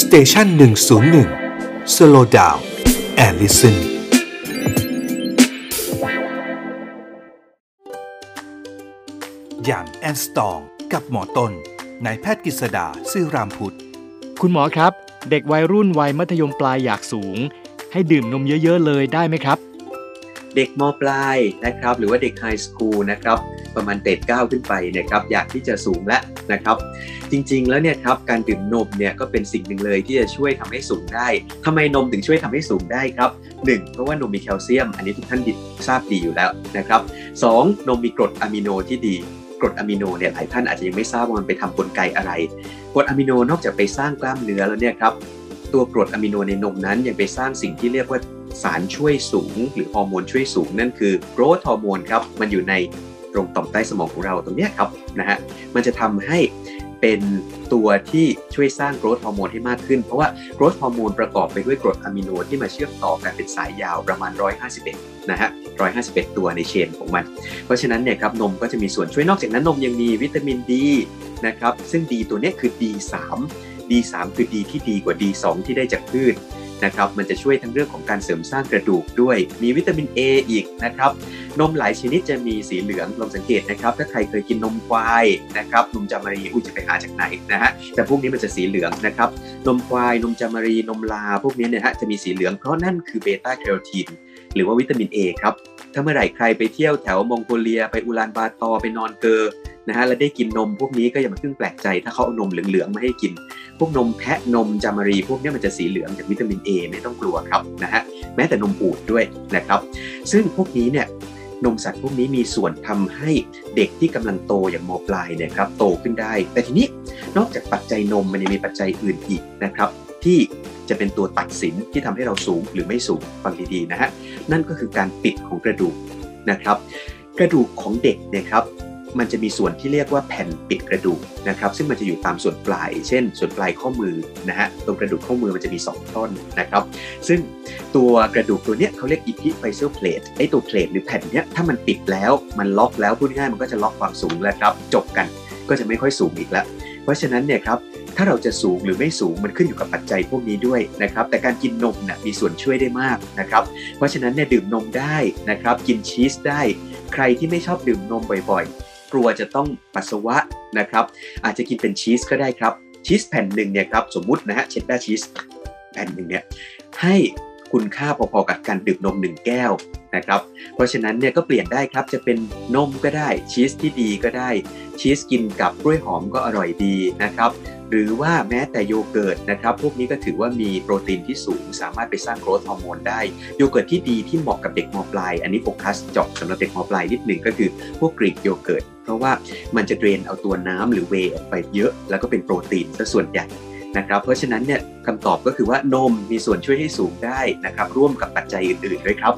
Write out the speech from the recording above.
Station หนึ่งศูนย์หนึ่ง Slow Down and Listen Young and Strong กับหมอต้นนายแพทย์กฤษดาซื่อรามพุทธ คุณหมอครับ เด็กวัยรุ่นวัยมัธยมปลายอยากสูง ให้ดื่มนมเยอะ ๆ เลยได้ไหมครับ เด็กมปลายนะครับหรือว่าเด็ก high school นะครับประมาณเกรดเก้าขึ้นไปนี่ยครับอยากที่จะสูงแล้วนะครับ จริงๆแล้วเนี่ยครับการดื่มนมเนี่ยก็เป็นสิ่งหนึ่งเลยที่จะช่วยทำให้สูงได้ทำไมนมถึงช่วยทำให้สูงได้ครับหนึ่งเพราะว่านมมีแคลเซียม อันนี้ทุกท่านทราบดีอยู่แล้วนะครับสองนมมีกรดอะมิโนที่ดีกรดอะมิโนเนี่ยหลายท่านอาจจะยังไม่ทราบว่ามันไปทำกลไกอะไรกรดอะมิโนนอกจากไปสร้างกล้ามเนื้อแล้วเนี่ยครับตัวกรดอะมิโนในนมนั้นยังไปสร้างสิ่งที่เรียกว่า สารช่วยสูง หรือฮอร์โมนช่วยสูง นั่นคือโกรทฮอร์โมนครับ มันอยู่ในตรงต่อมใต้สมองของเราตรงนี้ครับนะฮะ มันจะทำให้เป็นตัวที่ช่วยสร้างโกรทฮอร์โมนให้มากขึ้น เพราะว่าโกรทฮอร์โมนประกอบไปด้วยกรดอะมิโนที่มาเชื่อมต่อกันเป็นสายยาวประมาณ 151 นะฮะ 151 ตัวในเชนของมัน เพราะฉะนั้นเนี่ยครับนมก็จะมีส่วนช่วยนอกจากนั้นนมยังมีวิตามินดีนะครับ ซึ่งดีตัวนี้คือ D3 D3 คือดีที่ดีกว่า D2 ที่ได้จากพืช นะครับมันจะช่วยทั้งเรื่องของการเสริมสร้างกระดูกด้วย มีวิตามิน A อีกนะครับนมหลายชนิดจะมีสีเหลืองลองสังเกตนะครับ ถ้าใครเคยกินนมควายนะครับนมจามารีอุ้ยจะไปหาจากไหนนะฮะแต่พวกนี้มันจะสีเหลืองนะครับนมควายนมจามารีนมลา พวกนี้เนี่ยฮะจะมีสีเหลืองเพราะนั่นคือเบต้าแคโรทีนหรือว่าวิตามิน A ครับถ้าเมื่อไหร่ใครไปเที่ยวแถวมองโกเลีย ไปอุลานบาตอไปนอนเกอ นะฮะแล้วได้กินนมพวกนี้ก็อย่ามาเพิ่งแปลกใจ ถ้าเขาเอานมเหลืองๆมาให้กิน พวกนมแพะนมจามารี พวกนี้มันจะสีเหลืองจากวิตามิน A ไม่ต้องกลัวครับนะฮะแม้แต่นมอูดด้วยนะครับซึ่งพวกนี้เนี่ยนมสัตว์พวกนี้มีส่วนทำให้เด็กที่กำลังโตอย่างมปลายเนี่ยครับโตขึ้นได้ แต่ทีนี้นอกจากปัจจัยนมมันยังมีปัจจัยอื่นอีกนะครับที่จะเป็นตัวตัดสินที่ทำให้เราสูงหรือไม่สูงฟังดีๆนะฮะนั่นก็คือการปิดของกระดูกนะครับ กระดูกของเด็กเนี่ยครับ มันจะมีส่วนที่เรียกว่าแผ่นปิดกระดูกนะครับซึ่งมันจะอยู่ตามส่วนปลาย เช่น ส่วนปลายข้อมือนะฮะตรงกระดูกข้อมือมันจะมี 2 ท่อนนะครับ ซึ่งตัวกระดูกตัวเนี้ยเขาเรียก epiphyseal plate ไอ้ตัวเพลทหรือแผ่นเนี้ยถ้ามันปิดแล้วมันล็อกแล้วพูดง่ายมันก็จะล็อกความสูงแล้วครับ จบกันก็จะไม่ค่อยสูงอีกแล้ว เพราะฉะนั้นเนี่ยครับถ้าเราจะสูงหรือไม่สูงมันขึ้นอยู่กับปัจจัยพวกนี้ด้วยนะครับ แต่การกินนมนะมีส่วนช่วยได้มากนะครับ เพราะฉะนั้นเนี่ยดื่มนมได้นะครับ กินชีสได้ ใครที่ไม่ชอบดื่มนมบ่อย กลัวจะต้องปัสสาวะนะครับ อาจจะกินเป็นชีสก็ได้ครับชีสแผ่นหนึ่งเนี่ยครับสมมุตินะฮะเชดดาร์ชีสแผ่นหนึ่งเนี่ยให้คุณค่าพอๆกับการดื่มนมหนึ่งแก้วนะครับ เพราะฉะนั้นเนี่ยก็เปลี่ยนได้ครับจะเป็นนมก็ได้ชีสที่ดีก็ได้ชีสกินกับกล้วยหอมก็อร่อยดีนะครับ หรือว่าแม้แต่โยเกิร์ตนะครับ พวกนี้ก็ถือว่ามีโปรตีนที่สูง สามารถไปสร้าง growth hormone ได้ โยเกิร์ตที่ดีที่เหมาะกับเด็กมปลาย อันนี้โฟกัสเจาะสำหรับเด็กมปลายนิดหนึ่งก็คือพวกกรีกโยเกิร์ต เพราะว่ามันจะเดรนเอาตัวน้ำหรือเวออกไปเยอะ แล้วก็เป็นโปรตีนซะส่วนใหญ่นะครับเพราะฉะนั้นเนี่ยคำตอบก็คือว่านมมีส่วนช่วยให้สูงได้นะครับร่วมกับปัจจัยอื่นๆด้วยครับ